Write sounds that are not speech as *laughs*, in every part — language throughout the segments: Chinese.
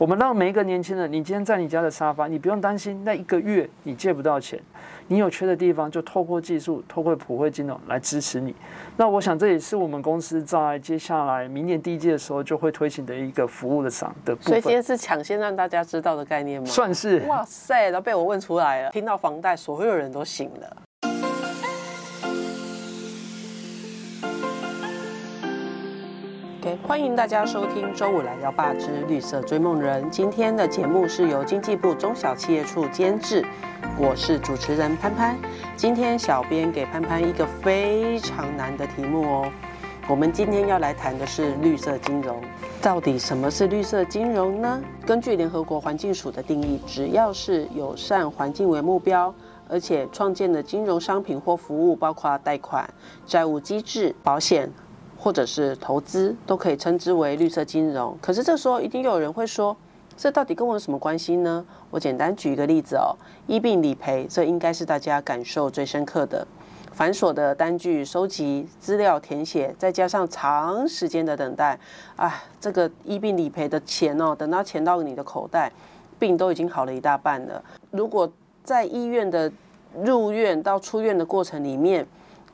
我们让每一个年轻人，你今天在你家的沙发，你不用担心那一个月你借不到钱，你有缺的地方就透过技术，透过普惠金融来支持你。那我想这也是我们公司在接下来明年第一季的时候就会推行的一个服务的上的部分。所以今天是抢先让大家知道的概念吗？算是。哇塞，都被我问出来了。听到房贷，所有人都醒了。欢迎大家收听周五来聊吧之绿色追梦人。今天的节目是由经济部中小企业处监制，我是主持人潘潘。今天小编给潘潘一个非常难的题目哦。我们今天要来谈的是绿色金融。到底什么是绿色金融呢？根据联合国环境署的定义，只要是友善环境为目标，而且创建的金融商品或服务，包括贷款、债务机制、保险。或者是投资都可以称之为绿色金融。可是这时候一定又有人会说，这到底跟我有什么关系呢？我简单举一个例子哦，医病理赔，这应该是大家感受最深刻的。繁琐的单据收集、资料填写，再加上长时间的等待，啊，这个医病理赔的钱哦，等到钱到你的口袋，病都已经好了一大半了。如果在医院的入院到出院的过程里面，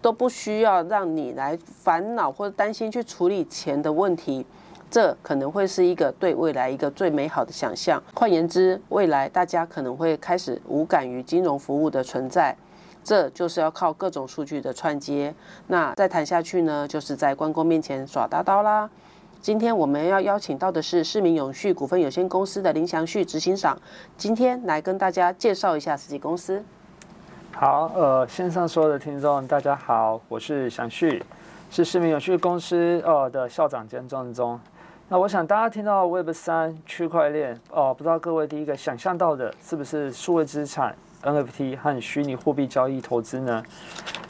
都不需要让你来烦恼或者担心去处理钱的问题，这可能会是一个对未来一个最美好的想象。换言之，未来大家可能会开始无感于金融服务的存在，这就是要靠各种数据的串接。那再谈下去呢，就是在关公面前耍大刀啦。今天我们要邀请到的是市民永续股份有限公司的林祥旭执行长，今天来跟大家介绍一下自己公司。好，呃，线上所有的听众，大家好，我是祥旭，是市民有序公司呃的校长兼郑中。那我想大家听到 Web 三区块链哦，不知道各位第一个想象到的是不是数位资产 NFT 和虚拟货币交易投资呢？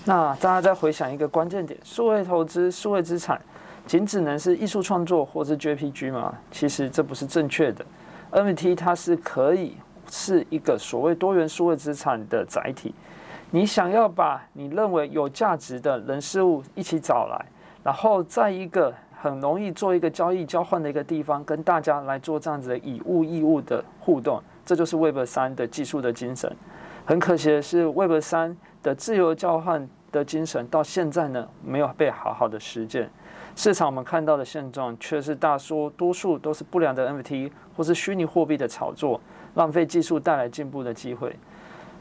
那大家再回想一个关键点，数位投资、数位资产仅只能是艺术创作或是 JPG 吗？其实这不是正确的，NFT 它是可以是一个所谓多元数位资产的载体。你想要把你认为有价值的人事物一起找来，然后在一个很容易做一个交易交换的一个地方，跟大家来做这样子的以物易物的互动，这就是 Web 三的技术的精神。很可惜的是，Web 三的自由交换的精神到现在呢，没有被好好的实践。市场我们看到的现状，却是大多多数都是不良的 NFT 或是虚拟货币的炒作，浪费技术带来进步的机会。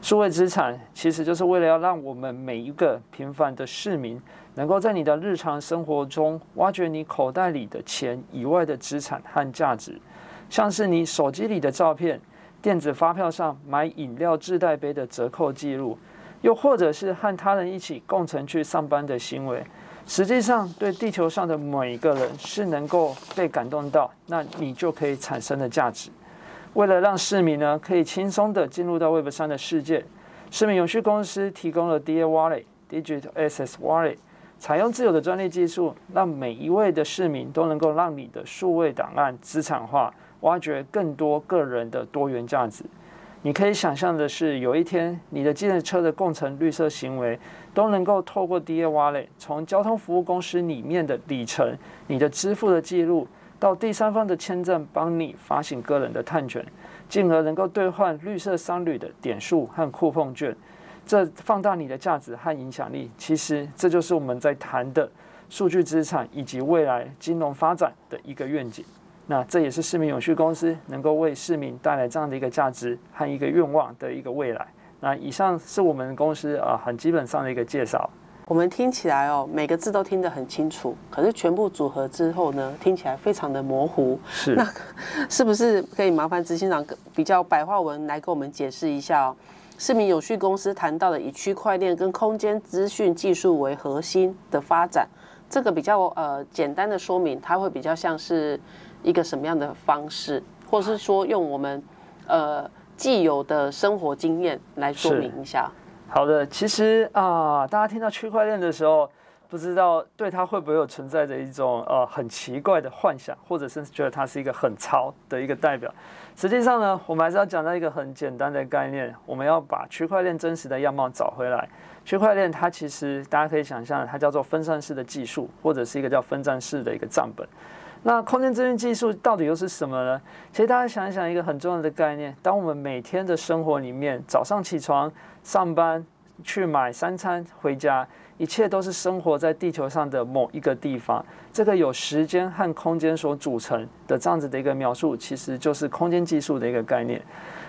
数位资产其实就是为了要让我们每一个平凡的市民，能够在你的日常生活中挖掘你口袋里的钱以外的资产和价值，像是你手机里的照片、电子发票上买饮料自带杯的折扣记录，又或者是和他人一起共乘去上班的行为，实际上对地球上的每一个人是能够被感动到，那你就可以产生的价值。为了让市民呢可以轻松的进入到 Web 三的世界，市民永续公司提供了 DA Wallet、Digital Access Wallet，采用自有的专利技术，让每一位的市民都能够让你的数位档案资产化，挖掘更多个人的多元价值。你可以想象的是，有一天你的机动车的共乘绿色行为，都能够透过 DA Wallet 从交通服务公司里面的里程、你的支付的记录。到第三方的签证帮你发行个人的碳权，进而能够兑换绿色商旅的点数和酷碰券，这放大你的价值和影响力。其实这就是我们在谈的数据资产以及未来金融发展的一个愿景。那这也是市民永续公司能够为市民带来这样的一个价值和一个愿望的一个未来。那以上是我们公司啊很基本上的一个介绍。我们听起来哦，每个字都听得很清楚，可是全部组合之后呢，听起来非常的模糊。是，那 *laughs* 是不是可以麻烦执行长比较白话文来给我们解释一下哦？市民有序公司谈到的以区块链跟空间资讯技术为核心的发展，这个比较呃简单的说明，它会比较像是一个什么样的方式，或是说用我们呃既有的生活经验来说明一下。好的，其实啊，大家听到区块链的时候，不知道对它会不会有存在着一种呃很奇怪的幻想，或者是觉得它是一个很潮的一个代表。实际上呢，我们还是要讲到一个很简单的概念，我们要把区块链真实的样貌找回来。区块链它其实大家可以想象，它叫做分散式的技术，或者是一个叫分散式的一个账本。那空间资讯技术到底又是什么呢？其实大家想一想，一个很重要的概念，当我们每天的生活里面，早上起床、上班、去买三餐、回家，一切都是生活在地球上的某一个地方。这个有时间和空间所组成的这样子的一个描述，其实就是空间技术的一个概念。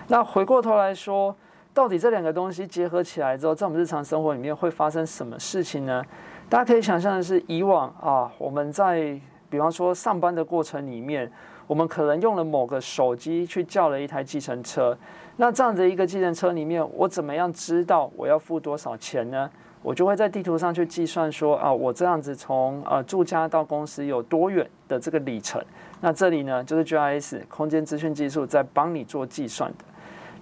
那回过头来说，到底这两个东西结合起来之后，在我们日常生活里面会发生什么事情呢？大家可以想象的是，以往啊，我们在比方说上班的过程里面，我们可能用了某个手机去叫了一台计程车。那这样的一个计程车里面，我怎么样知道我要付多少钱呢？我就会在地图上去计算说啊，我这样子从呃住家到公司有多远的这个里程。那这里呢，就是 GIS 空间资讯技术在帮你做计算的。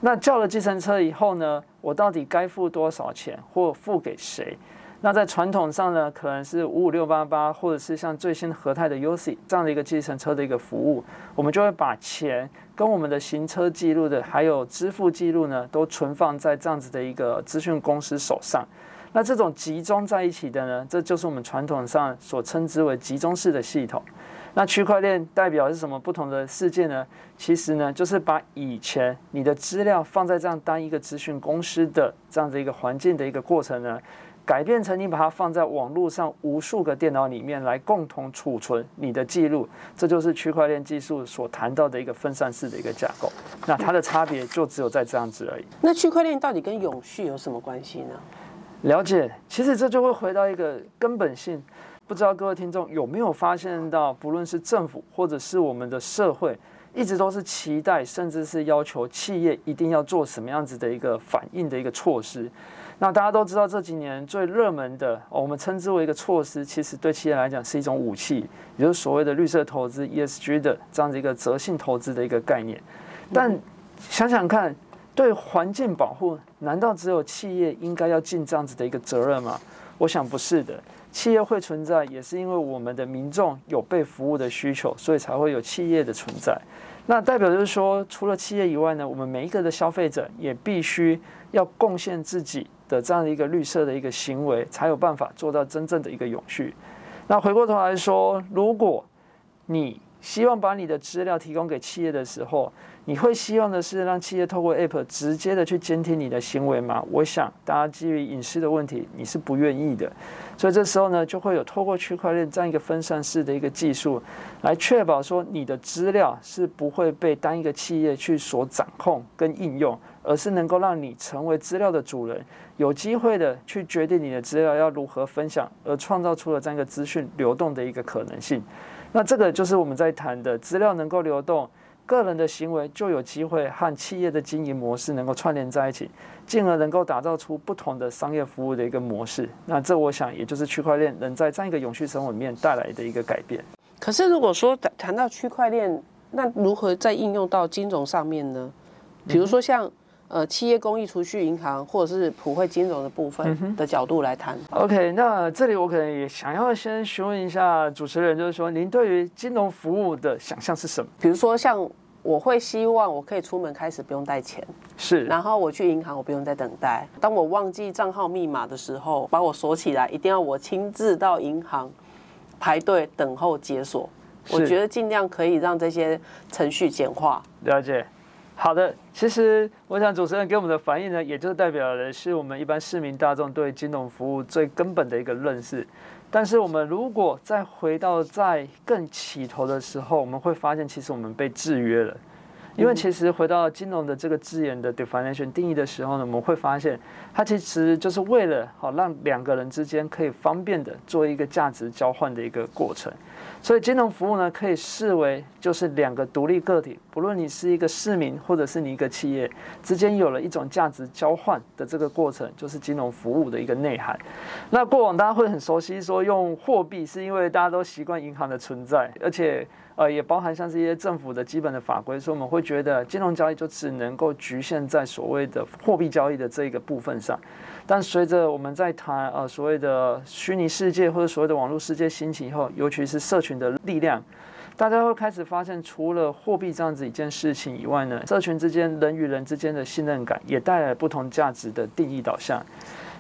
那叫了计程车以后呢，我到底该付多少钱，或付给谁？那在传统上呢，可能是五五六八八，或者是像最新和泰的 UC 这样的一个计程车的一个服务，我们就会把钱跟我们的行车记录的，还有支付记录呢，都存放在这样子的一个资讯公司手上。那这种集中在一起的呢，这就是我们传统上所称之为集中式的系统。那区块链代表是什么不同的世界呢？其实呢，就是把以前你的资料放在这样单一个资讯公司的这样的一个环境的一个过程呢。改变成你把它放在网络上无数个电脑里面来共同储存你的记录，这就是区块链技术所谈到的一个分散式的一个架构。那它的差别就只有在这样子而已。那区块链到底跟永续有什么关系呢？了解，其实这就会回到一个根本性。不知道各位听众有没有发现到，不论是政府或者是我们的社会，一直都是期待，甚至是要求企业一定要做什么样子的一个反应的一个措施。那大家都知道，这几年最热门的，我们称之为一个措施，其实对企业来讲是一种武器，也就是所谓的绿色投资 （ESG） 的这样子一个择性投资的一个概念。但想想看，对环境保护，难道只有企业应该要尽这样子的一个责任吗？我想不是的。企业会存在，也是因为我们的民众有被服务的需求，所以才会有企业的存在。那代表就是说，除了企业以外呢，我们每一个的消费者也必须要贡献自己。的这样的一个绿色的一个行为，才有办法做到真正的一个永续。那回过头来说，如果你希望把你的资料提供给企业的时候，你会希望的是让企业透过 App 直接的去监听你的行为吗？我想大家基于隐私的问题，你是不愿意的。所以这时候呢，就会有透过区块链这样一个分散式的一个技术，来确保说你的资料是不会被单一个企业去所掌控跟应用。而是能够让你成为资料的主人，有机会的去决定你的资料要如何分享，而创造出了这样一个资讯流动的一个可能性。那这个就是我们在谈的资料能够流动，个人的行为就有机会和企业的经营模式能够串联在一起，进而能够打造出不同的商业服务的一个模式。那这我想也就是区块链能在这样一个永续生活里面带来的一个改变。可是如果说谈到区块链，那如何再应用到金融上面呢？比如说像。呃，企业公益储蓄银行或者是普惠金融的部分的角度来谈。OK，那这里我可能也想要先询问一下主持人，就是说您对于金融服务的想象是什么？比如说，像我会希望我可以出门开始不用带钱，是，然后我去银行我不用再等待。当我忘记账号密码的时候，把我锁起来，一定要我亲自到银行排队等候解锁。我觉得尽量可以让这些程序简化。了解。好的，其实我想主持人给我们的反应呢，也就是代表的是我们一般市民大众对金融服务最根本的一个认识。但是我们如果再回到在更起头的时候，我们会发现，其实我们被制约了。因为其实回到金融的这个字眼的 definition 定义的时候呢，我们会发现，它其实就是为了好让两个人之间可以方便的做一个价值交换的一个过程。所以金融服务呢，可以视为就是两个独立个体，不论你是一个市民或者是你一个企业之间有了一种价值交换的这个过程，就是金融服务的一个内涵。那过往大家会很熟悉说用货币，是因为大家都习惯银行的存在，而且。呃，也包含像是一些政府的基本的法规，所以我们会觉得金融交易就只能够局限在所谓的货币交易的这个部分上。但随着我们在谈呃所谓的虚拟世界或者所谓的网络世界兴起以后，尤其是社社群的力量，大家会开始发现，除了货币这样子一件事情以外呢，社群之间人与人之间的信任感也带来不同价值的定义导向。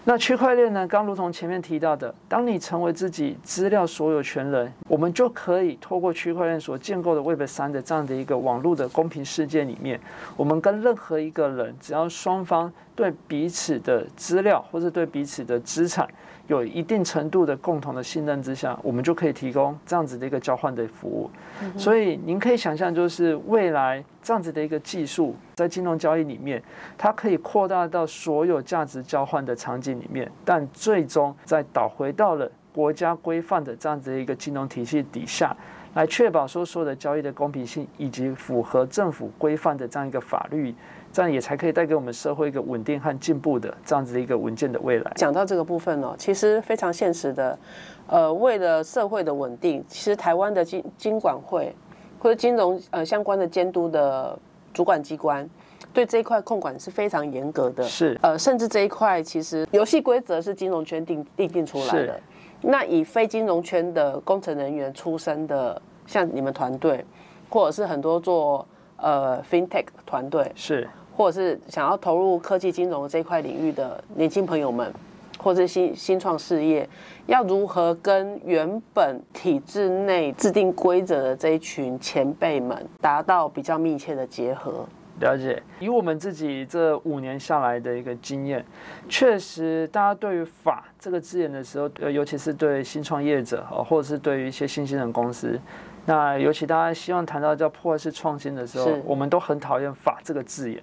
那区块链呢？刚如同前面提到的，当你成为自己资料所有权人，我们就可以透过区块链所建构的 Web 三的这样的一个网络的公平世界里面，我们跟任何一个人，只要双方对彼此的资料或者对彼此的资产。有一定程度的共同的信任之下，我们就可以提供这样子的一个交换的服务。所以您可以想象，就是未来这样子的一个技术，在金融交易里面，它可以扩大到所有价值交换的场景里面，但最终再导回到了国家规范的这样子的一个金融体系底下，来确保说所有的交易的公平性以及符合政府规范的这样一个法律。这样也才可以带给我们社会一个稳定和进步的这样子的一个稳健的未来。讲到这个部分哦，其实非常现实的，呃，为了社会的稳定，其实台湾的金金管会或者金融呃相关的监督的主管机关，对这一块控管是非常严格的。是，呃，甚至这一块其实游戏规则是金融圈定定定出来的。那以非金融圈的工程人员出身的，像你们团队，或者是很多做呃 FinTech 团队，是。或者是想要投入科技金融这块领域的年轻朋友们，或者新新创事业，要如何跟原本体制内制定规则的这一群前辈们达到比较密切的结合？了解，以我们自己这五年下来的一个经验，确实，大家对于法这个字眼的时候，呃，尤其是对新创业者啊，或者是对于一些新兴的公司。那尤其大家希望谈到叫破坏式创新的时候，我们都很讨厌“法”这个字眼。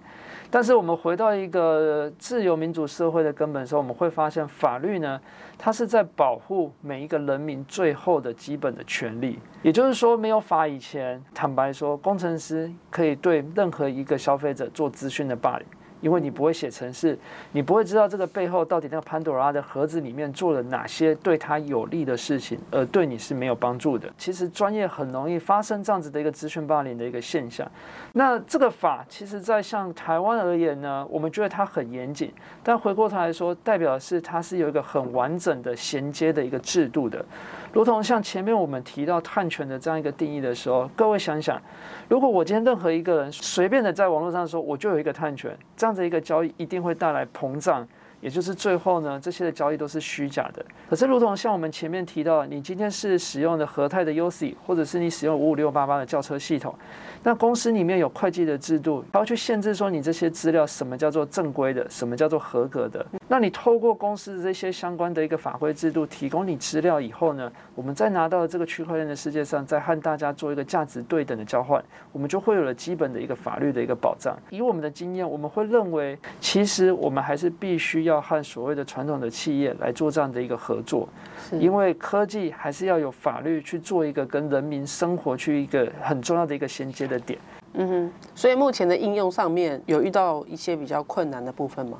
但是我们回到一个自由民主社会的根本时候，我们会发现法律呢，它是在保护每一个人民最后的基本的权利。也就是说，没有法以前，坦白说，工程师可以对任何一个消费者做资讯的霸凌。因为你不会写程式，你不会知道这个背后到底那个潘多拉的盒子里面做了哪些对他有利的事情，而对你是没有帮助的。其实专业很容易发生这样子的一个资讯霸凌的一个现象。那这个法，其实在像台湾而言呢，我们觉得它很严谨，但回过头来说，代表是它是有一个很完整的衔接的一个制度的。如同像前面我们提到探权的这样一个定义的时候，各位想想，如果我今天任何一个人随便的在网络上说我就有一个探权，这样子一个交易一定会带来膨胀，也就是最后呢，这些的交易都是虚假的。可是，如同像我们前面提到，你今天是使用的和泰的 UC，或者是你使用五五六八八的轿车系统。那公司里面有会计的制度，它要去限制说你这些资料什么叫做正规的，什么叫做合格的。那你透过公司的这些相关的一个法规制度提供你资料以后呢，我们再拿到这个区块链的世界上，再和大家做一个价值对等的交换，我们就会有了基本的一个法律的一个保障。以我们的经验，我们会认为，其实我们还是必须要和所谓的传统的企业来做这样的一个合作，因为科技还是要有法律去做一个跟人民生活去一个很重要的一个衔接的。的点，嗯哼，所以目前的应用上面有遇到一些比较困难的部分吗？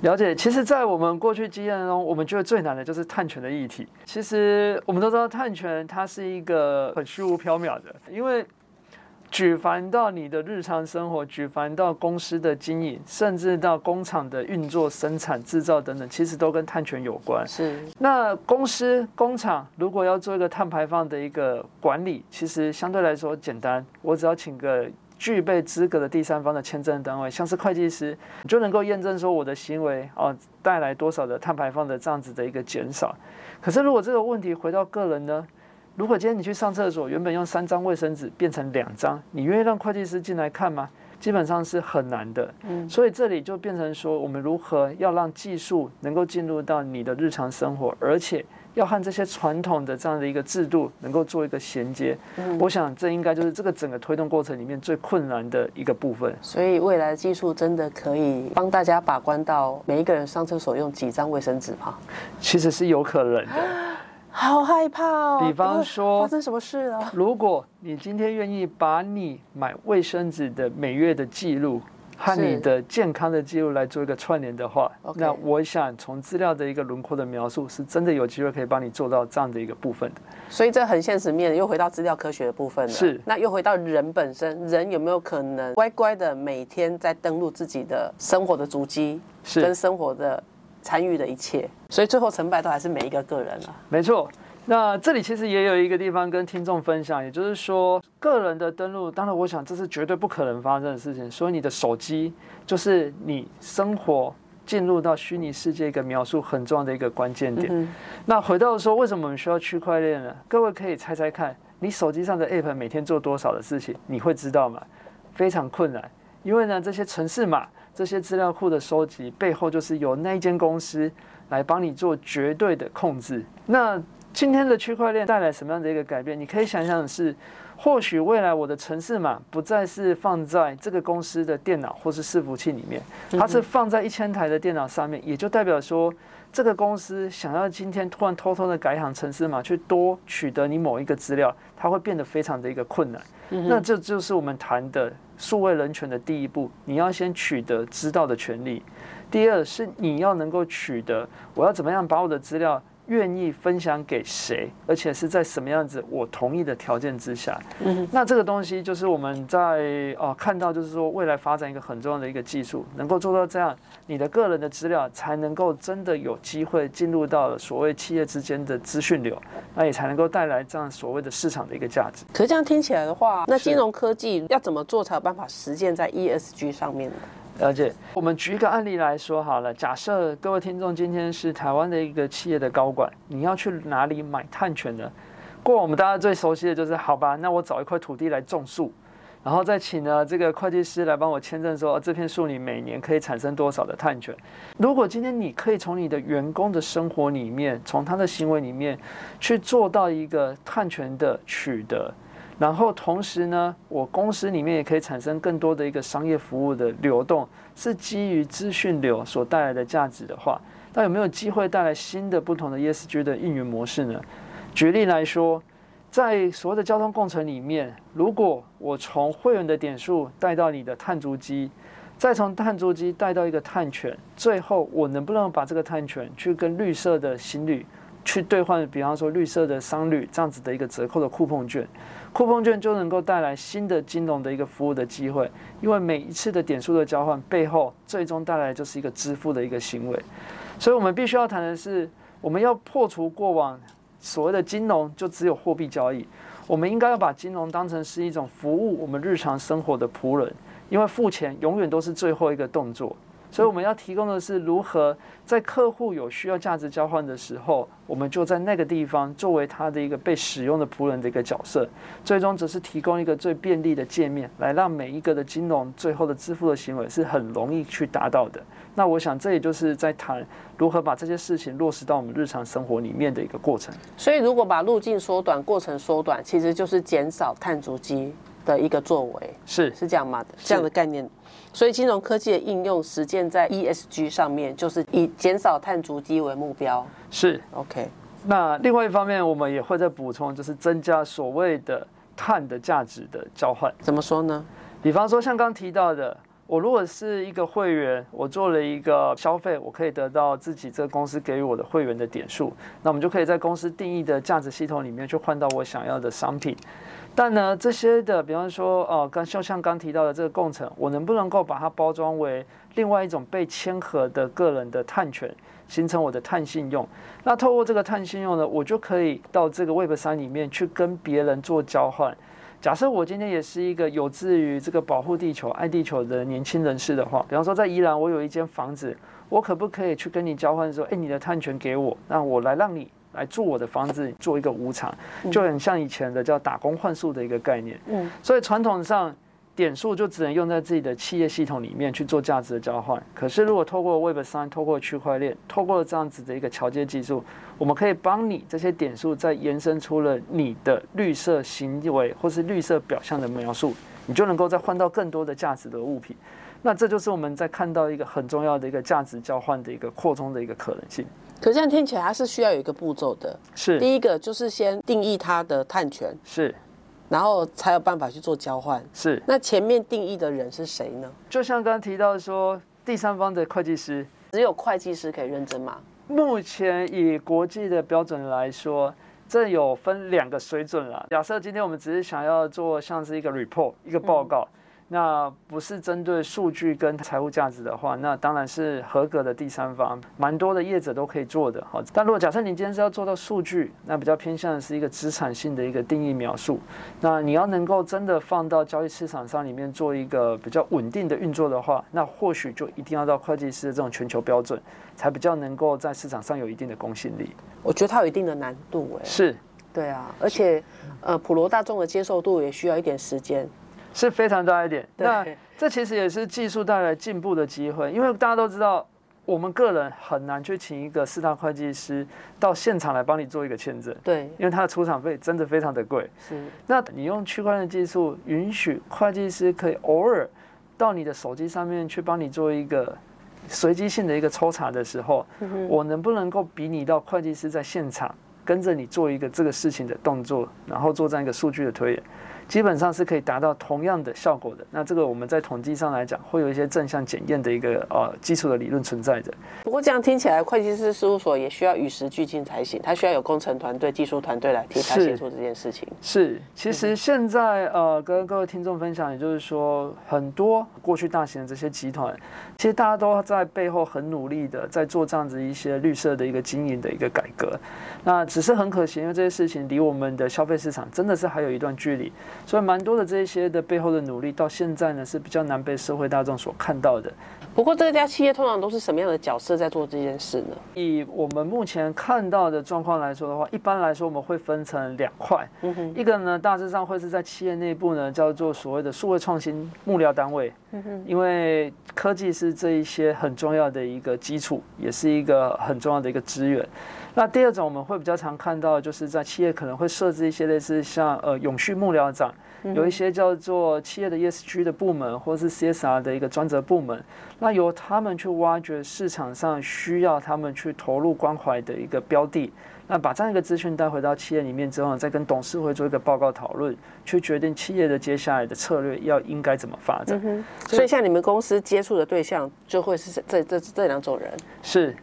了解，其实，在我们过去经验中，我们觉得最难的就是碳权的议题。其实我们都知道，碳权它是一个很虚无缥缈的，因为。举凡到你的日常生活，举凡到公司的经营，甚至到工厂的运作、生产、制造等等，其实都跟碳权有关。是。那公司、工厂如果要做一个碳排放的一个管理，其实相对来说简单，我只要请个具备资格的第三方的签证单位，像是会计师，就能够验证说我的行为哦带来多少的碳排放的这样子的一个减少。可是如果这个问题回到个人呢？如果今天你去上厕所，原本用三张卫生纸变成两张，你愿意让会计师进来看吗？基本上是很难的。嗯，所以这里就变成说，我们如何要让技术能够进入到你的日常生活，而且要和这些传统的这样的一个制度能够做一个衔接。嗯，我想这应该就是这个整个推动过程里面最困难的一个部分。所以未来的技术真的可以帮大家把关到每一个人上厕所用几张卫生纸吗？其实是有可能的。*laughs* 好害怕哦！比方说，发生什么事了？如果你今天愿意把你买卫生纸的每月的记录和你的健康的记录来做一个串联的话，那我想从资料的一个轮廓的描述，是真的有机会可以帮你做到这样的一个部分的。所以这很现实面，又回到资料科学的部分了。是，那又回到人本身，人有没有可能乖乖的每天在登录自己的生活的足迹，跟生活的？参与的一切，所以最后成败都还是每一个个人了。没错，那这里其实也有一个地方跟听众分享，也就是说，个人的登录，当然我想这是绝对不可能发生的事情。所以你的手机就是你生活。进入到虚拟世界一个描述很重要的一个关键点。那回到说，为什么我们需要区块链呢？各位可以猜猜看，你手机上的 App 每天做多少的事情？你会知道吗？非常困难，因为呢，这些城市码、这些资料库的收集背后，就是由那一间公司来帮你做绝对的控制。那今天的区块链带来什么样的一个改变？你可以想象的是。或许未来我的城市码不再是放在这个公司的电脑或是伺服器里面，它是放在一千台的电脑上面，也就代表说这个公司想要今天突然偷偷的改行城市码去多取得你某一个资料，它会变得非常的一个困难。那这就是我们谈的数位人权的第一步，你要先取得知道的权利。第二是你要能够取得，我要怎么样把我的资料。愿意分享给谁，而且是在什么样子我同意的条件之下，嗯，那这个东西就是我们在哦看到，就是说未来发展一个很重要的一个技术，能够做到这样，你的个人的资料才能够真的有机会进入到所谓企业之间的资讯流，那也才能够带来这样所谓的市场的一个价值。可是这样听起来的话，那金融科技要怎么做才有办法实践在 ESG 上面呢？了解，我们举一个案例来说好了。假设各位听众今天是台湾的一个企业的高管，你要去哪里买碳权呢？过我们大家最熟悉的就是，好吧，那我找一块土地来种树，然后再请呢这个会计师来帮我签证，说这片树你每年可以产生多少的碳权。如果今天你可以从你的员工的生活里面，从他的行为里面去做到一个碳权的取得。然后同时呢，我公司里面也可以产生更多的一个商业服务的流动，是基于资讯流所带来的价值的话，那有没有机会带来新的不同的 ESG 的应用模式呢？举例来说，在所谓的交通工程里面，如果我从会员的点数带到你的碳足迹，再从碳足迹带到一个碳权，最后我能不能把这个碳权去跟绿色的新率去兑换？比方说绿色的商旅这样子的一个折扣的库碰券。库碰券就能够带来新的金融的一个服务的机会，因为每一次的点数的交换背后，最终带来就是一个支付的一个行为。所以，我们必须要谈的是，我们要破除过往所谓的金融就只有货币交易，我们应该要把金融当成是一种服务我们日常生活的仆人，因为付钱永远都是最后一个动作。所以我们要提供的是如何在客户有需要价值交换的时候，我们就在那个地方作为他的一个被使用的仆人的一个角色，最终只是提供一个最便利的界面，来让每一个的金融最后的支付的行为是很容易去达到的。那我想这也就是在谈如何把这些事情落实到我们日常生活里面的一个过程。所以如果把路径缩短，过程缩短，其实就是减少碳足迹的一个作为，是是这样吗？这样的概念。所以金融科技的应用实践在 ESG 上面，就是以减少碳足迹为目标。是 OK。那另外一方面，我们也会再补充，就是增加所谓的碳的价值的交换。怎么说呢？比方说，像刚提到的，我如果是一个会员，我做了一个消费，我可以得到自己这个公司给予我的会员的点数，那我们就可以在公司定义的价值系统里面去换到我想要的商品。但呢，这些的，比方说，哦，刚就像刚提到的这个共程，我能不能够把它包装为另外一种被签合的个人的碳权，形成我的碳信用？那透过这个碳信用呢，我就可以到这个 Web 三里面去跟别人做交换。假设我今天也是一个有志于这个保护地球、爱地球的年轻人士的话，比方说在宜兰，我有一间房子，我可不可以去跟你交换说，哎，你的碳权给我，那我来让你。来住我的房子，做一个无偿，就很像以前的叫打工换数的一个概念。嗯，所以传统上点数就只能用在自己的企业系统里面去做价值的交换。可是如果透过 Web 三，透过区块链，透过这样子的一个桥接技术，我们可以帮你这些点数再延伸出了你的绿色行为或是绿色表象的描述，你就能够再换到更多的价值的物品。那这就是我们在看到一个很重要的一个价值交换的一个扩充的一个可能性。可这样听起来，它是需要有一个步骤的。是，第一个就是先定义它的碳权，是，然后才有办法去做交换。是，那前面定义的人是谁呢？就像刚刚提到说，第三方的会计师，只有会计师可以认证吗？目前以国际的标准来说，这有分两个水准了。假设今天我们只是想要做像是一个 report 一个报告。那不是针对数据跟财务价值的话，那当然是合格的第三方，蛮多的业者都可以做的好。但如果假设你今天是要做到数据，那比较偏向的是一个资产性的一个定义描述，那你要能够真的放到交易市场上里面做一个比较稳定的运作的话，那或许就一定要到会计师的这种全球标准，才比较能够在市场上有一定的公信力。我觉得它有一定的难度，哎，是，对啊，而且呃，普罗大众的接受度也需要一点时间。是非常大一点。那对这其实也是技术带来进步的机会，因为大家都知道，我们个人很难去请一个四大会计师到现场来帮你做一个签证，对，因为他的出场费真的非常的贵。是，那你用区块链技术，允许会计师可以偶尔到你的手机上面去帮你做一个随机性的一个抽查的时候，我能不能够比拟到会计师在现场跟着你做一个这个事情的动作，然后做这样一个数据的推演？基本上是可以达到同样的效果的。那这个我们在统计上来讲，会有一些正向检验的一个呃基础的理论存在的。不过这样听起来，会计师事务所也需要与时俱进才行，它需要有工程团队、技术团队来替他协助这件事情。是，其实现在呃，跟各位听众分享，也就是说，很多过去大型的这些集团，其实大家都在背后很努力的在做这样子一些绿色的一个经营的一个改革。那只是很可惜，因为这些事情离我们的消费市场真的是还有一段距离，所以蛮多的这一些的背后的努力，到现在呢是比较难被社会大众所看到的。不过这家企业通常都是什么样的角色在做这件事呢？以我们目前看到的状况来说的话，一般来说我们会分成两块，嗯哼，一个呢大致上会是在企业内部呢叫做所谓的数位创新幕僚单位，嗯哼，因为科技是这一些很重要的一个基础，也是一个很重要的一个资源。那第二种我们会比较常看到，就是在企业可能会设置一些类似像呃永续幕僚长，有一些叫做企业的 ESG 的部门，或是 CSR 的一个专责部门，那由他们去挖掘市场上需要他们去投入关怀的一个标的。那把这样一个资讯带回到企业里面之后，再跟董事会做一个报告讨论，去决定企业的接下来的策略要应该怎么发展。嗯，所以像你们公司接触的对象就会是这这这两种人。是，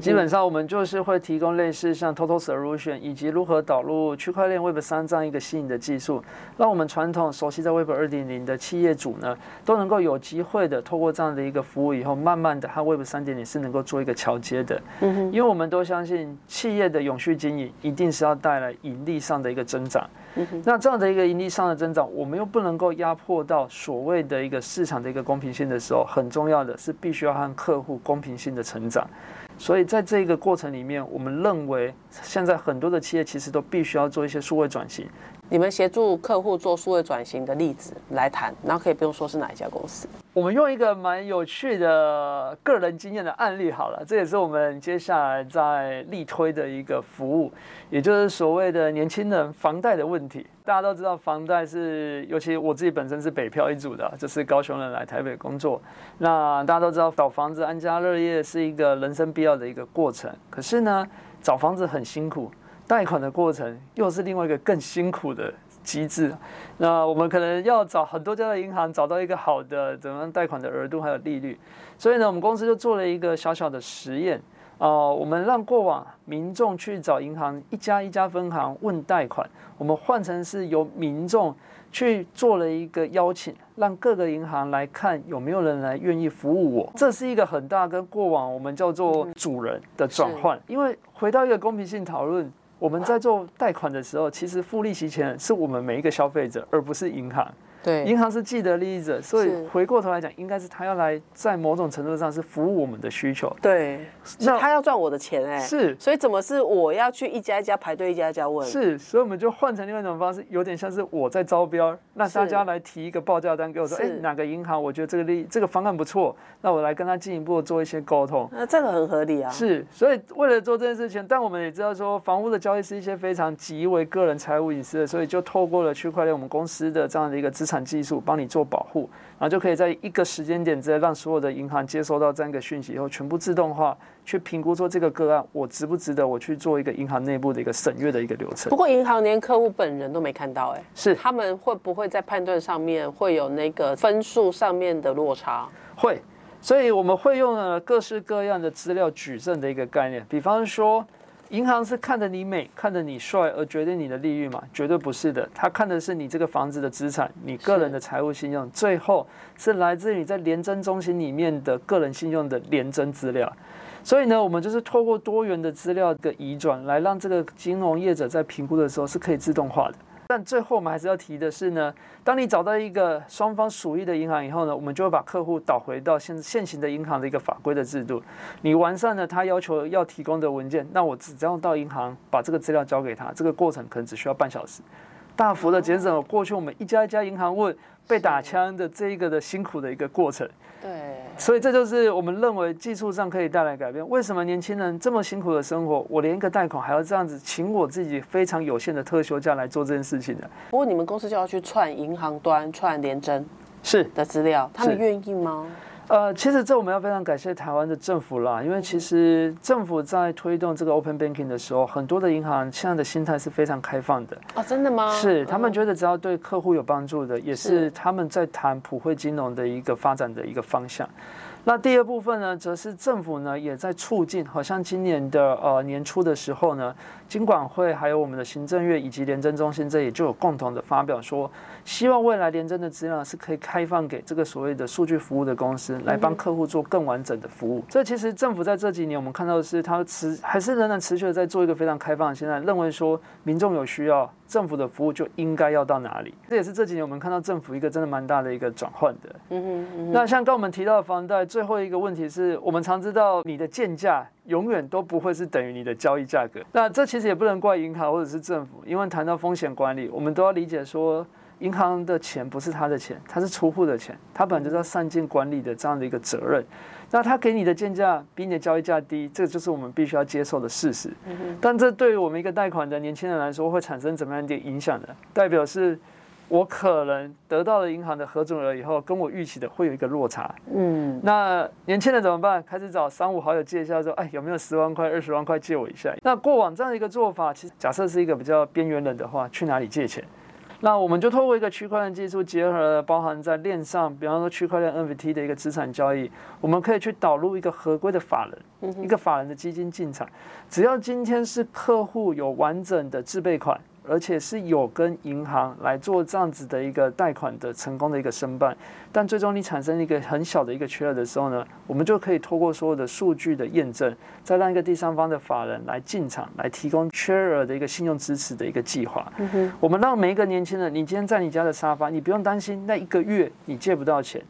基本上我们就是会提供类似像 Total Solution 以及如何导入区块链 Web 三这样一个新颖的技术，让我们传统熟悉在 Web 二点零的企业主呢，都能够有机会的透过这样的一个服务以后，慢慢的和 Web 三点零是能够做一个桥接的。嗯哼，因为我们都相信企业的永续经营一定是要带来盈利上的一个增长。嗯哼，那这样的一个盈利上的增长，我们又不能够压迫到所谓的一个市场的一个公平性的时候，很重要的是必须要和客户公平性的成长。所以在这个过程里面，我们认为现在很多的企业其实都必须要做一些数位转型。你们协助客户做数位转型的例子来谈，然后可以不用说是哪一家公司。我们用一个蛮有趣的个人经验的案例好了，这也是我们接下来在力推的一个服务，也就是所谓的年轻人房贷的问题。大家都知道，房贷是，尤其我自己本身是北漂一族的，就是高雄人来台北工作。那大家都知道，找房子安家乐业是一个人生必要的一个过程。可是呢，找房子很辛苦，贷款的过程又是另外一个更辛苦的机制。那我们可能要找很多家的银行，找到一个好的怎么样贷款的额度还有利率。所以呢，我们公司就做了一个小小的实验。哦，我们让过往民众去找银行一家一家分行问贷款，我们换成是由民众去做了一个邀请，让各个银行来看有没有人来愿意服务我。这是一个很大跟过往我们叫做主人的转换，因为回到一个公平性讨论，我们在做贷款的时候，其实付利息钱是我们每一个消费者，而不是银行。对，银行是既得利益者，所以回过头来讲，应该是他要来在某种程度上是服务我们的需求。对，那他要赚我的钱哎、是所以怎么是我要去一家一家排队，一家一家问？是，所以我们就换成另外一种方式，有点像是我在招标，那大家来提一个报价单给我说，哎、是哪个银行我觉得这个利这个方案不错，那我来跟他进一步做一些沟通。那这个很合理啊。是，所以为了做这件事情，但我们也知道说，房屋的交易是一些非常极为个人财务隐私的，所以就透过了区块链我们公司的这样的一个资产技术，帮你做保护，然后就可以在一个时间点之内，让所有的银行接收到这样一个讯息以后，全部自动化去评估说这个个案我值不值得我去做一个银行内部的一个审阅的一个流程不。过银行连客户本人都没看到哎、是他们会不会在判断上面会有那个分数上面的落差？会，所以我们会用了各式各样的资料举证的一个概念，比方说，银行是看着你美、看着你帅而决定你的利率嘛？绝对不是的，他看的是你这个房子的资产、你个人的财务信用，最后是来自于在廉政中心里面的个人信用的廉征资料。所以呢，我们就是透过多元的资料的移转，来让这个金融业者在评估的时候是可以自动化的。但最后我们还是要提的是呢，当你找到一个双方属意的银行以后呢，我们就会把客户导回到现现行的银行的一个法规的制度。你完善了他要求要提供的文件，那我只要到银行把这个资料交给他，这个过程可能只需要半小时，大幅的减省了过去我们一家一家银行问被打枪的这一个的辛苦的一个过程。对，所以这就是我们认为技术上可以带来改变。为什么年轻人这么辛苦的生活，我连一个贷款还要这样子请我自己非常有限的特休假来做这件事情呢？不过你们公司就要去串银行端、串联征是的资料，他们愿意吗？呃，其实这我们要非常感谢台湾的政府啦，因为其实政府在推动这个 open banking 的时候，很多的银行现在的心态是非常开放的。哦，真的吗？是，他们觉得只要对客户有帮助的，也是他们在谈普惠金融的一个发展的一个方向。那第二部分呢，则是政府呢也在促进，好像今年的呃年初的时候呢，金管会还有我们的行政院以及廉政中心这里就有共同的发表说，希望未来廉政的资料是可以开放给这个所谓的数据服务的公司，来帮客户做更完整的服务。这其实政府在这几年我们看到的是，它持还是仍然持续的在做一个非常开放，现在认为说民众有需要。政府的服务就应该要到哪里？这也是这几年我们看到政府一个真的蛮大的一个转换的。嗯哼，那像刚我们提到的房贷，最后一个问题是我们常知道你的建价永远都不会是等于你的交易价格。那这其实也不能怪银行或者是政府，因为谈到风险管理，我们都要理解说，银行的钱不是他的钱，他是出户的钱，他本来就是要善尽管理的这样的一个责任。那他给你的建价比你的交易价低，这就是我们必须要接受的事实。但这对于我们一个贷款的年轻人来说，会产生怎么样的影响呢？代表是，我可能得到了银行的核准额以后，跟我预期的会有一个落差。嗯，那年轻人怎么办？开始找三五好友借一下，说，哎，有没有十万块、二十万块借我一下？那过往这样的一个做法，其实假设是一个比较边缘人的话，去哪里借钱？那我们就透过一个区块链技术，结合包含在链上，比方说区块链 NFT 的一个资产交易，我们可以去导入一个合规的法人，一个法人的基金进场，只要今天是客户有完整的自备款。而且是有跟银行来做这样子的一个贷款的成功的一个申办，但最终你产生一个很小的一个缺额的时候呢，我们就可以透过所有的数据的验证，再让一个第三方的法人来进场，来提供缺额的一个信用支持的一个计划。我们让每一个年轻人，你今天在你家的沙发，你不用担心那一个月你借不到钱，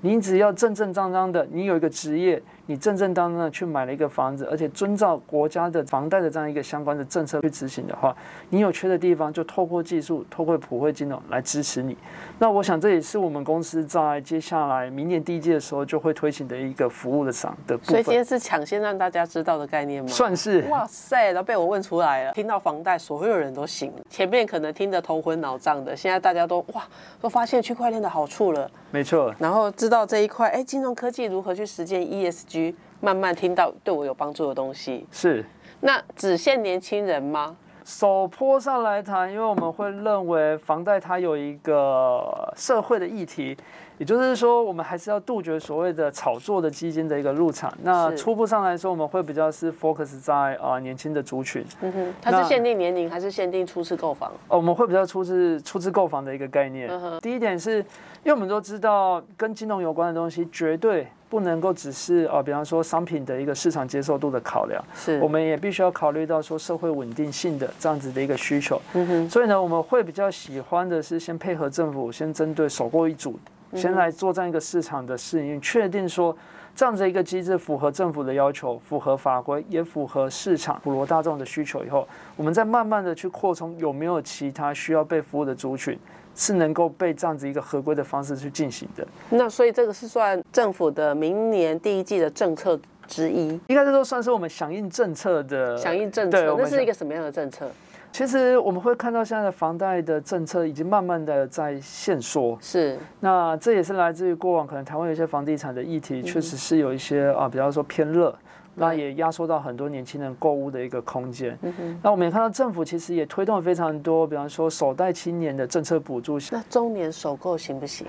你只要正正当当的，你有一个职业。你正正当当的去买了一个房子，而且遵照国家的房贷的这样一个相关的政策去执行的话，你有缺的地方就透过技术，透过普惠金融来支持你。那我想这也是我们公司在接下来明年第一季的时候就会推行的一个服务的上的部分。所以今天是抢先让大家知道的概念吗？算是。哇塞，都被我问出来了。听到房贷，所有人都醒了。前面可能听得头昏脑胀的，现在大家都哇，都发现区块链的好处了。没错。然后知道这一块，哎，金融科技如何去实践 ESG。慢慢听到对我有帮助的东西是，那只限年轻人吗？首坡上来谈，因为我们会认为房贷它有一个社会的议题，也就是说，我们还是要杜绝所谓的炒作的基金的一个入场。那初步上来说，我们会比较是 focus 在啊年轻的族群。嗯哼，它是限定年龄还是限定初次购房？哦，我们会比较初次初次购房的一个概念。第一点是，因为我们都知道跟金融有关的东西，绝对。不能够只是啊，比方说商品的一个市场接受度的考量，是，我们也必须要考虑到说社会稳定性的这样子的一个需求。嗯哼，所以呢，我们会比较喜欢的是先配合政府，先针对首购一组，先来做这样一个市场的适应，确定说这样子一个机制符合政府的要求，符合法规，也符合市场普罗大众的需求以后，我们再慢慢的去扩充有没有其他需要被服务的族群。是能够被这样子一个合规的方式去进行的。那所以这个是算政府的明年第一季的政策之一，应该是说算是我们响应政策的响应政策。那是一个什么样的政策？其实我们会看到现在的房贷的政策已经慢慢的在限缩。是。那这也是来自于过往可能台湾有一些房地产的议题，确实是有一些啊，比方说偏热。那也压缩到很多年轻人购物的一个空间。那我们也看到政府其实也推动了非常多，比方说首代青年的政策补助。那中年首购行不行？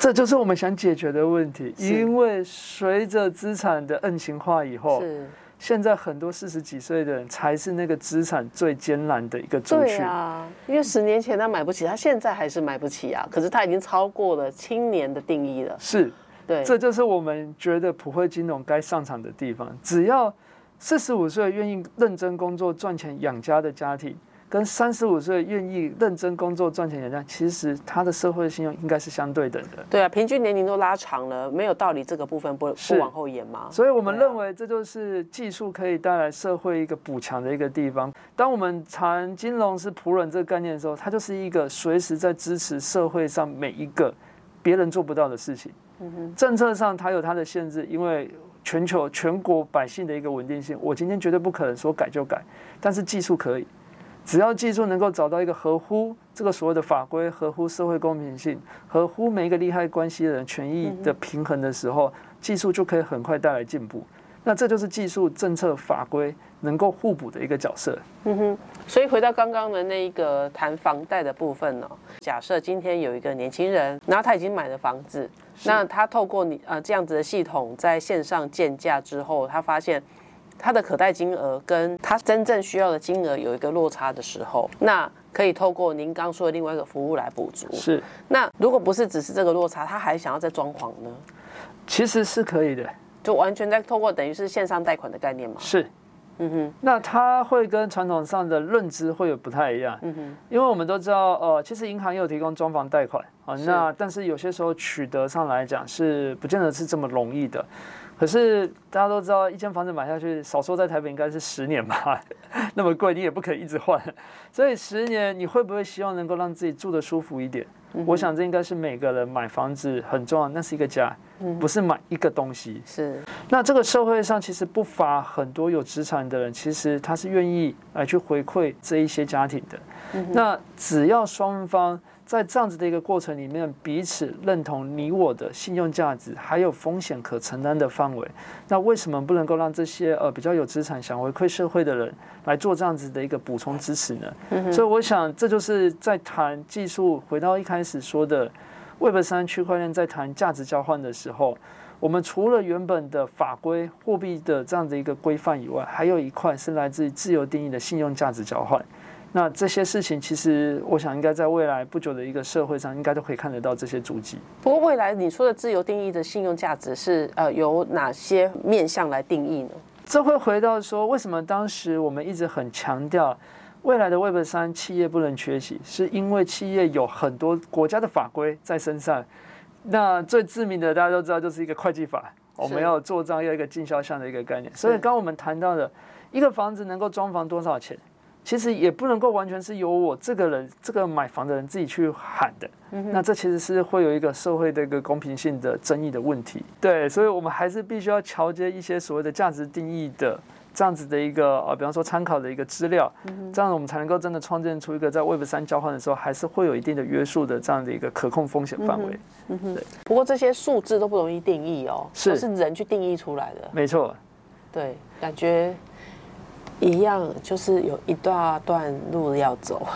这就是我们想解决的问题。因为随着资产的 N 型化以后，现在很多四十几岁的人才是那个资产最艰难的一个族对群。啊，因为十年前他买不起，他现在还是买不起啊。可是他已经超过了青年的定义了。是，对，这就是我们觉得普惠金融该上场的地方。只要四十五岁愿意认真工作赚钱养家的家庭，跟三十五岁愿意认真工作赚钱养家，其实他的社会信用应该是相对等的。对啊，平均年龄都拉长了，没有道理这个部分不不往后延吗？所以我们认为这就是技术可以带来社会一个补强的一个地方。当我们谈金融是仆人这个概念的时候，它就是一个随时在支持社会上每一个别人做不到的事情。政策上它有它的限制，因为全球全国百姓的一个稳定性，我今天绝对不可能说改就改，但是技术可以。只要技术能够找到一个合乎这个所谓的法规、合乎社会公平性、合乎每一个利害关系的人权益的平衡的时候，技术就可以很快带来进步。那这就是技术、政策、法规能够互补的一个角色。嗯哼所以回到刚刚的那一个谈房贷的部分呢、假设今天有一个年轻人，然后他已经买了房子，那他透过你呃这样子的系统在线上建价之后，他发现他的可贷金额跟他真正需要的金额有一个落差的时候，那可以透过您刚说的另外一个服务来补足。是，那如果不是只是这个落差，他还想要再装潢呢？其实是可以的。就完全在透过等于是线上贷款的概念嘛？是，嗯哼，那它会跟传统上的认知会有不太一样，嗯哼，因为我们都知道，呃，其实银行也有提供装房贷款啊，那但是有些时候取得上来讲是不见得是这么容易的。可是大家都知道，一间房子买下去，少说在台北应该是十年吧，*laughs* 那么贵你也不可以一直换，所以十年你会不会希望能够让自己住得舒服一点？我想这应该是每个人买房子很重要，那是一个家，不是买一个东西。是那这个社会上其实不乏很多有资产的人，其实他是愿意来去回馈这一些家庭的。那只要双方在这样子的一个过程里面，彼此认同你我的信用价值，还有风险可承担的范围，那为什么不能够让这些呃比较有资产想回馈社会的人来做这样子的一个补充支持呢？所以我想这就是在谈技术，回到一开始说的 Web 三区块链在谈价值交换的时候。我们除了原本的法规、货币的这样的一个规范以外，还有一块是来自于自由定义的信用价值交换。那这些事情，其实我想应该在未来不久的一个社会上，应该都可以看得到这些足迹。不过未来你说的自由定义的信用价值是呃由哪些面向来定义呢？这会回到说，为什么当时我们一直很强调未来的 Web 三企业不能缺席，是因为企业有很多国家的法规在身上。那最致命的，大家都知道，就是一个会计法，我们要做账，要一个进销项的一个概念。所以，刚我们谈到的一个房子能够装房多少钱，其实也不能够完全是由我这个人、这个买房的人自己去喊的。那这其实是会有一个社会的一个公平性的争议的问题。对，所以我们还是必须要桥接一些所谓的价值定义的。这样子的一个呃，比方说参考的一个资料，这样我们才能够真的创建出一个在 Web 三交换的时候，还是会有一定的约束的这样的一个可控风险范围。不过这些数字都不容易定义哦，是都是人去定义出来的。没错，对，感觉一样，就是有一大段路要走。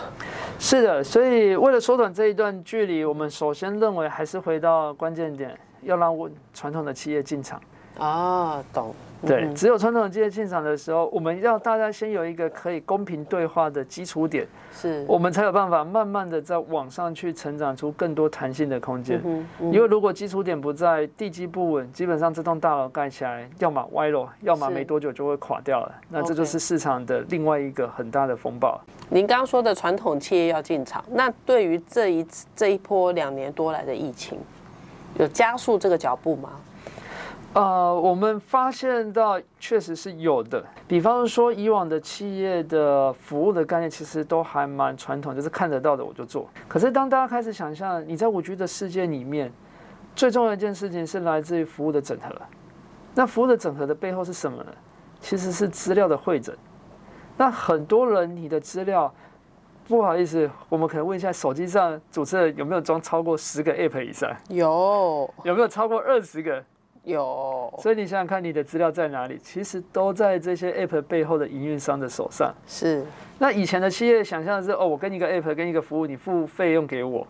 是的。所以为了缩短这一段距离，我们首先认为还是回到关键点，要让我传统的企业进场。啊，懂。对，嗯只有传统的企业进场的时候，我们要大家先有一个可以公平对话的基础点，是，我们才有办法慢慢的在网上去成长出更多弹性的空间。因为如果基础点不在，地基不稳，基本上这栋大楼盖起来，要么歪了，要么没多久就会垮掉了。那这就是市场的另外一个很大的风暴。您刚刚说的传统企业要进场，那对于这一次这一波两年多来的疫情，有加速这个脚步吗？呃，我们发现到确实是有的，比方说以往的企业的服务的概念，其实都还蛮传统，就是看得到的我就做。可是当大家开始想象你在五 G 的世界里面，最重要一件事情是来自于服务的整合。那服务的整合的背后是什么呢？其实是资料的会诊。那很多人你的资料，不好意思，我们可能问一下，手机上主持人有没有装超过十个 App 以上？有有没有超过二十个？有，所以你想想看，你的资料在哪里？其实都在这些 App 背后的营运商的手上。是那以前的企业想象的是，哦，我跟你一个 App，跟一个服务，你付费用给我。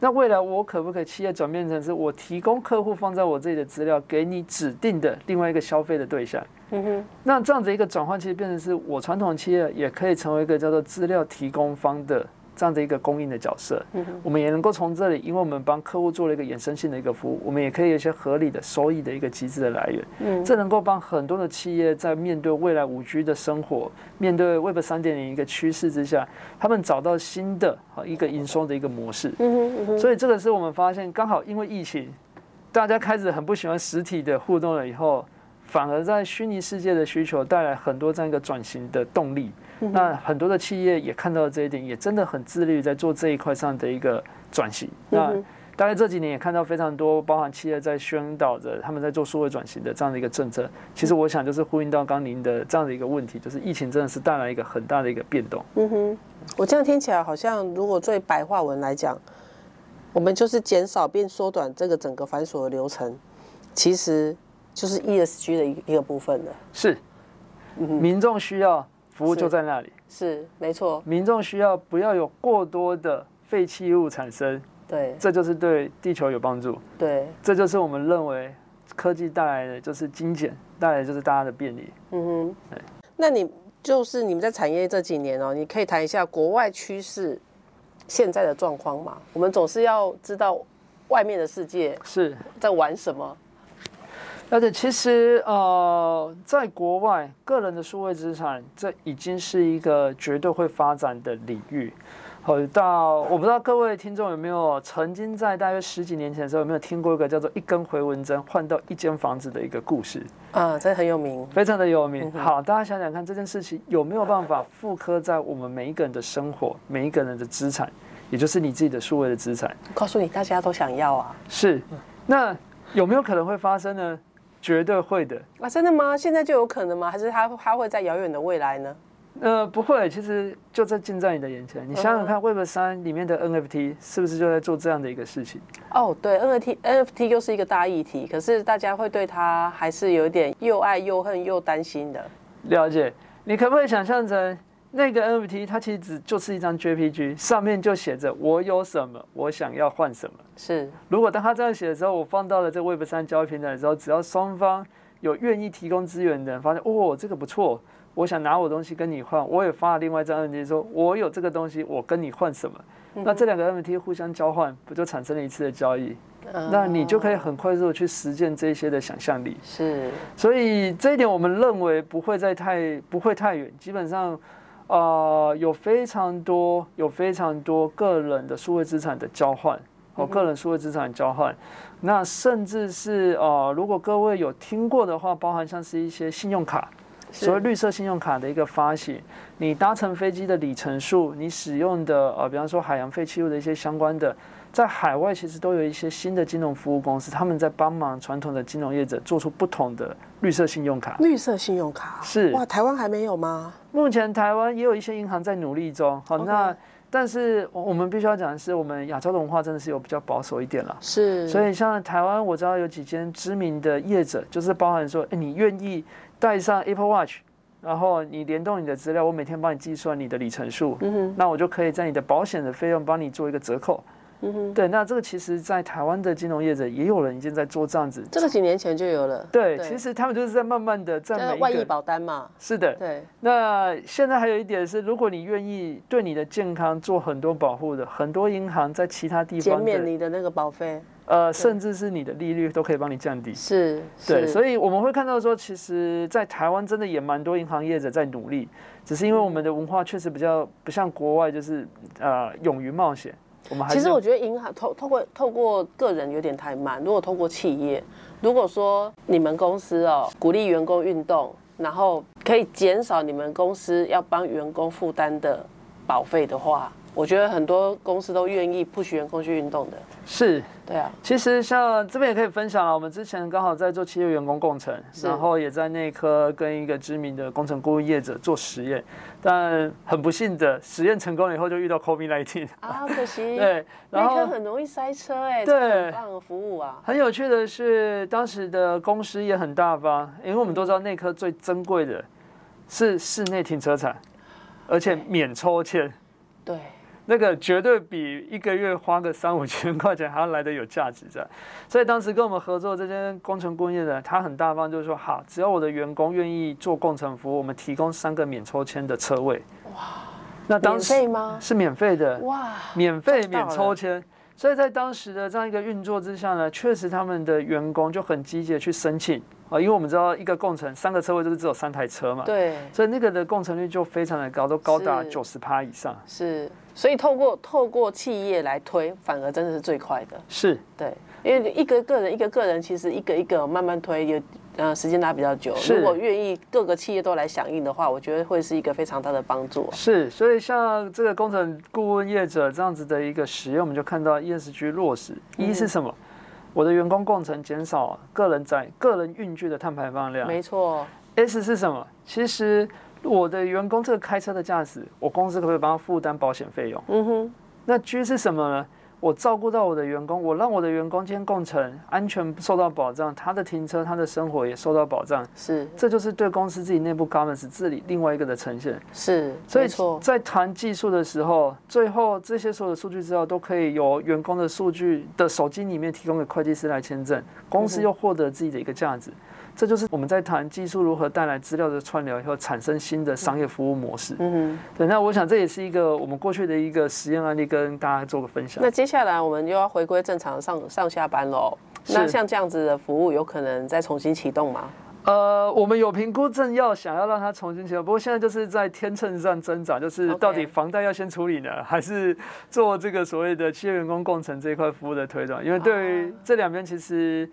那未来我可不可以企业转变成是我提供客户放在我这里的资料给你指定的另外一个消费的对象？嗯哼，那这样子一个转换，其实变成是我传统企业也可以成为一个叫做资料提供方的。这样的一个供应的角色，我们也能够从这里，因为我们帮客户做了一个衍生性的一个服务，我们也可以有一些合理的收益的一个机制的来源。嗯，这能够帮很多的企业在面对未来五 G 的生活，面对 Web 三点零一个趋势之下，他们找到新的啊一个营收的一个模式。嗯哼，所以这个是我们发现，刚好因为疫情，大家开始很不喜欢实体的互动了以后，反而在虚拟世界的需求带来很多这样一个转型的动力。那很多的企业也看到了这一点，也真的很自律在做这一块上的一个转型。那大概这几年也看到非常多，包含企业在宣导着他们在做数位转型的这样的一个政策。其实我想就是呼应到刚您的这样的一个问题，就是疫情真的是带来一个很大的一个变动。嗯哼，我这样听起来好像，如果最白话文来讲，我们就是减少并缩短这个整个繁琐的流程，其实就是 ESG 的一一个部分了。是，民众需要。服务就在那里，是没错。民众需要不要有过多的废弃物产生，对，这就是对地球有帮助。对，这就是我们认为科技带来的就是精简，带来就是大家的便利。嗯哼，对。那你就是你们在产业这几年哦，你可以谈一下国外趋势现在的状况吗？我们总是要知道外面的世界是在玩什么。而且其实呃，在国外，个人的数位资产这已经是一个绝对会发展的领域。好，到我不知道各位听众有没有曾经在大约十几年前的时候有没有听过一个叫做“一根回纹针换到一间房子”的一个故事？啊，这很有名，非常的有名。好，大家想想看，这件事情有没有办法复刻在我们每一个人的生活、每一个人的资产，也就是你自己的数位的资产？告诉你，大家都想要啊。是，那有没有可能会发生呢？绝对会的啊！真的吗？现在就有可能吗？还是它它会在遥远的未来呢？呃，不会，其实就在近在你的眼前。你想想看，Web 三里面的 NFT 是不是就在做这样的一个事情？哦，对，NFT NFT 又是一个大议题，可是大家会对它还是有点又爱又恨又担心的。了解，你可不可以想象成？那个 NFT 它其实只就是一张 JPG，上面就写着我有什么，我想要换什么。是，如果当他这样写的时候，我放到了这 Web 三交易平台的时候，只要双方有愿意提供资源的人发现，哦，这个不错，我想拿我东西跟你换，我也发了另外一张 NFT 说，我有这个东西，我跟你换什么？那这两个 NFT 互相交换，不就产生了一次的交易？那你就可以很快速的去实践这些的想象力。是，所以这一点我们认为不会再太不会太远，基本上。呃，有非常多，有非常多个人的数位资产的交换，哦，个人数位资产交换，那甚至是呃，如果各位有听过的话，包含像是一些信用卡，所谓绿色信用卡的一个发行，你搭乘飞机的里程数，你使用的呃，比方说海洋废弃物的一些相关的。在海外其实都有一些新的金融服务公司，他们在帮忙传统的金融业者做出不同的绿色信用卡。绿色信用卡是哇，台湾还没有吗？目前台湾也有一些银行在努力中。好，那但是我们必须要讲的是，我们亚洲的文化真的是有比较保守一点了。是，所以像台湾，我知道有几间知名的业者，就是包含说，哎，你愿意带上 Apple Watch，然后你联动你的资料，我每天帮你计算你的里程数，嗯哼，那我就可以在你的保险的费用帮你做一个折扣。嗯哼，对，那这个其实，在台湾的金融业者也有人已经在做这样子。这个几年前就有了。对，其实他们就是在慢慢的在每一个万亿保单嘛。是的。对。那现在还有一点是，如果你愿意对你的健康做很多保护的，很多银行在其他地方减免你的那个保费，呃，甚至是你的利率都可以帮你降低。是。对，所以我们会看到说，其实，在台湾真的也蛮多银行业者在努力，只是因为我们的文化确实比较不像国外，就是呃，勇于冒险。其实我觉得银行透透过透过个人有点太慢。如果透过企业，如果说你们公司哦鼓励员工运动，然后可以减少你们公司要帮员工负担的保费的话。我觉得很多公司都愿意不许员工去运动的，是，对啊。其实像这边也可以分享了，我们之前刚好在做企业员工工程，然后也在内科跟一个知名的工程顾问业者做实验，但很不幸的实验成功了以后就遇到 COVID-19 啊，可惜。*laughs* 对，内科很容易塞车哎，对，很棒的服务啊。很有趣的是，当时的公司也很大方，因为我们都知道内科最珍贵的是室内停车场，而且免抽签。对。那个绝对比一个月花个三五千块钱还要来的有价值在。所以当时跟我们合作这间工程工业的，他很大方，就是说好，只要我的员工愿意做工程服务，我们提供三个免抽签的车位。哇，那免费吗？是免费的。哇，免费免抽签。所以在当时的这样一个运作之下呢，确实他们的员工就很积极的去申请啊，因为我们知道一个共程三个车位就是只有三台车嘛，对，所以那个的共程率就非常的高，都高达九十趴以上。是，所以透过透过企业来推，反而真的是最快的。是，对，因为一个个人一个个人其实一个一个慢慢推有。呃，时间拉比较久，如果愿意各个企业都来响应的话，我觉得会是一个非常大的帮助。是，所以像这个工程顾问业者这样子的一个实验，我们就看到 ESG 落实。一是什么？我的员工共程减少个人在个人运具的碳排放量。没错。S 是什么？其实我的员工这个开车的驾驶，我公司可不可以帮他负担保险费用？嗯哼。那 G 是什么呢？我照顾到我的员工，我让我的员工今天工程安全受到保障，他的停车、他的生活也受到保障。是，这就是对公司自己内部 governance 治理另外一个的呈现。是，所以在谈技术的时候，最后这些所有的数据资料都可以由员工的数据的手机里面提供给会计师来签证，公司又获得自己的一个价值。这就是我们在谈技术如何带来资料的串流以后产生新的商业服务模式。嗯，对。那我想这也是一个我们过去的一个实验案例，跟大家做个分享。那接下来我们就要回归正常上上下班喽。那像这样子的服务，有可能再重新启动吗？呃，我们有评估正要想要让它重新启动，不过现在就是在天秤上挣扎，就是到底房贷要先处理呢，还是做这个所谓的企业员工工程这一块服务的推动？因为对于这两边其实。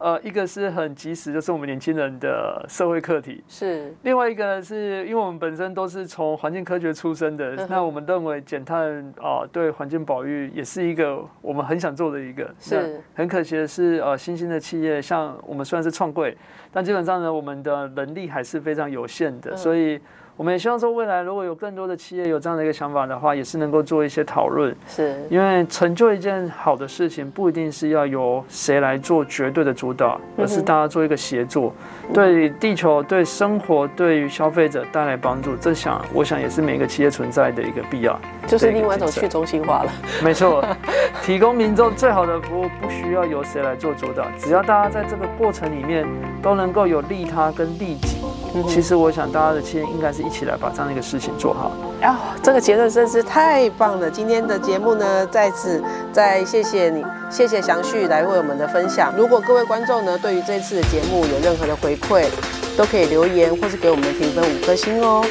呃，一个是很及时，就是我们年轻人的社会课题；是另外一个呢是因为我们本身都是从环境科学出身的，那我们认为减碳啊，对环境保育也是一个我们很想做的一个。是很可惜的是，呃，新兴的企业像我们虽然是创贵，但基本上呢，我们的能力还是非常有限的，所以。我们也希望说，未来如果有更多的企业有这样的一个想法的话，也是能够做一些讨论。是，因为成就一件好的事情，不一定是要由谁来做绝对的主导，而是大家做一个协作，对地球、对生活、对于消费者带来帮助。这想，我想也是每个企业存在的一个必要。就是另外一种去中心化了。没错，*laughs* 提供民众最好的服务，不需要由谁来做主导，只要大家在这个过程里面都能够有利他跟利己。其实我想，大家的企业应该是一起来把这样的一个事情做好。哦，这个结论真是太棒了！今天的节目呢，在此再谢谢你，谢谢祥旭来为我们的分享。如果各位观众呢，对于这次的节目有任何的回馈，都可以留言或是给我们评分五颗星哦。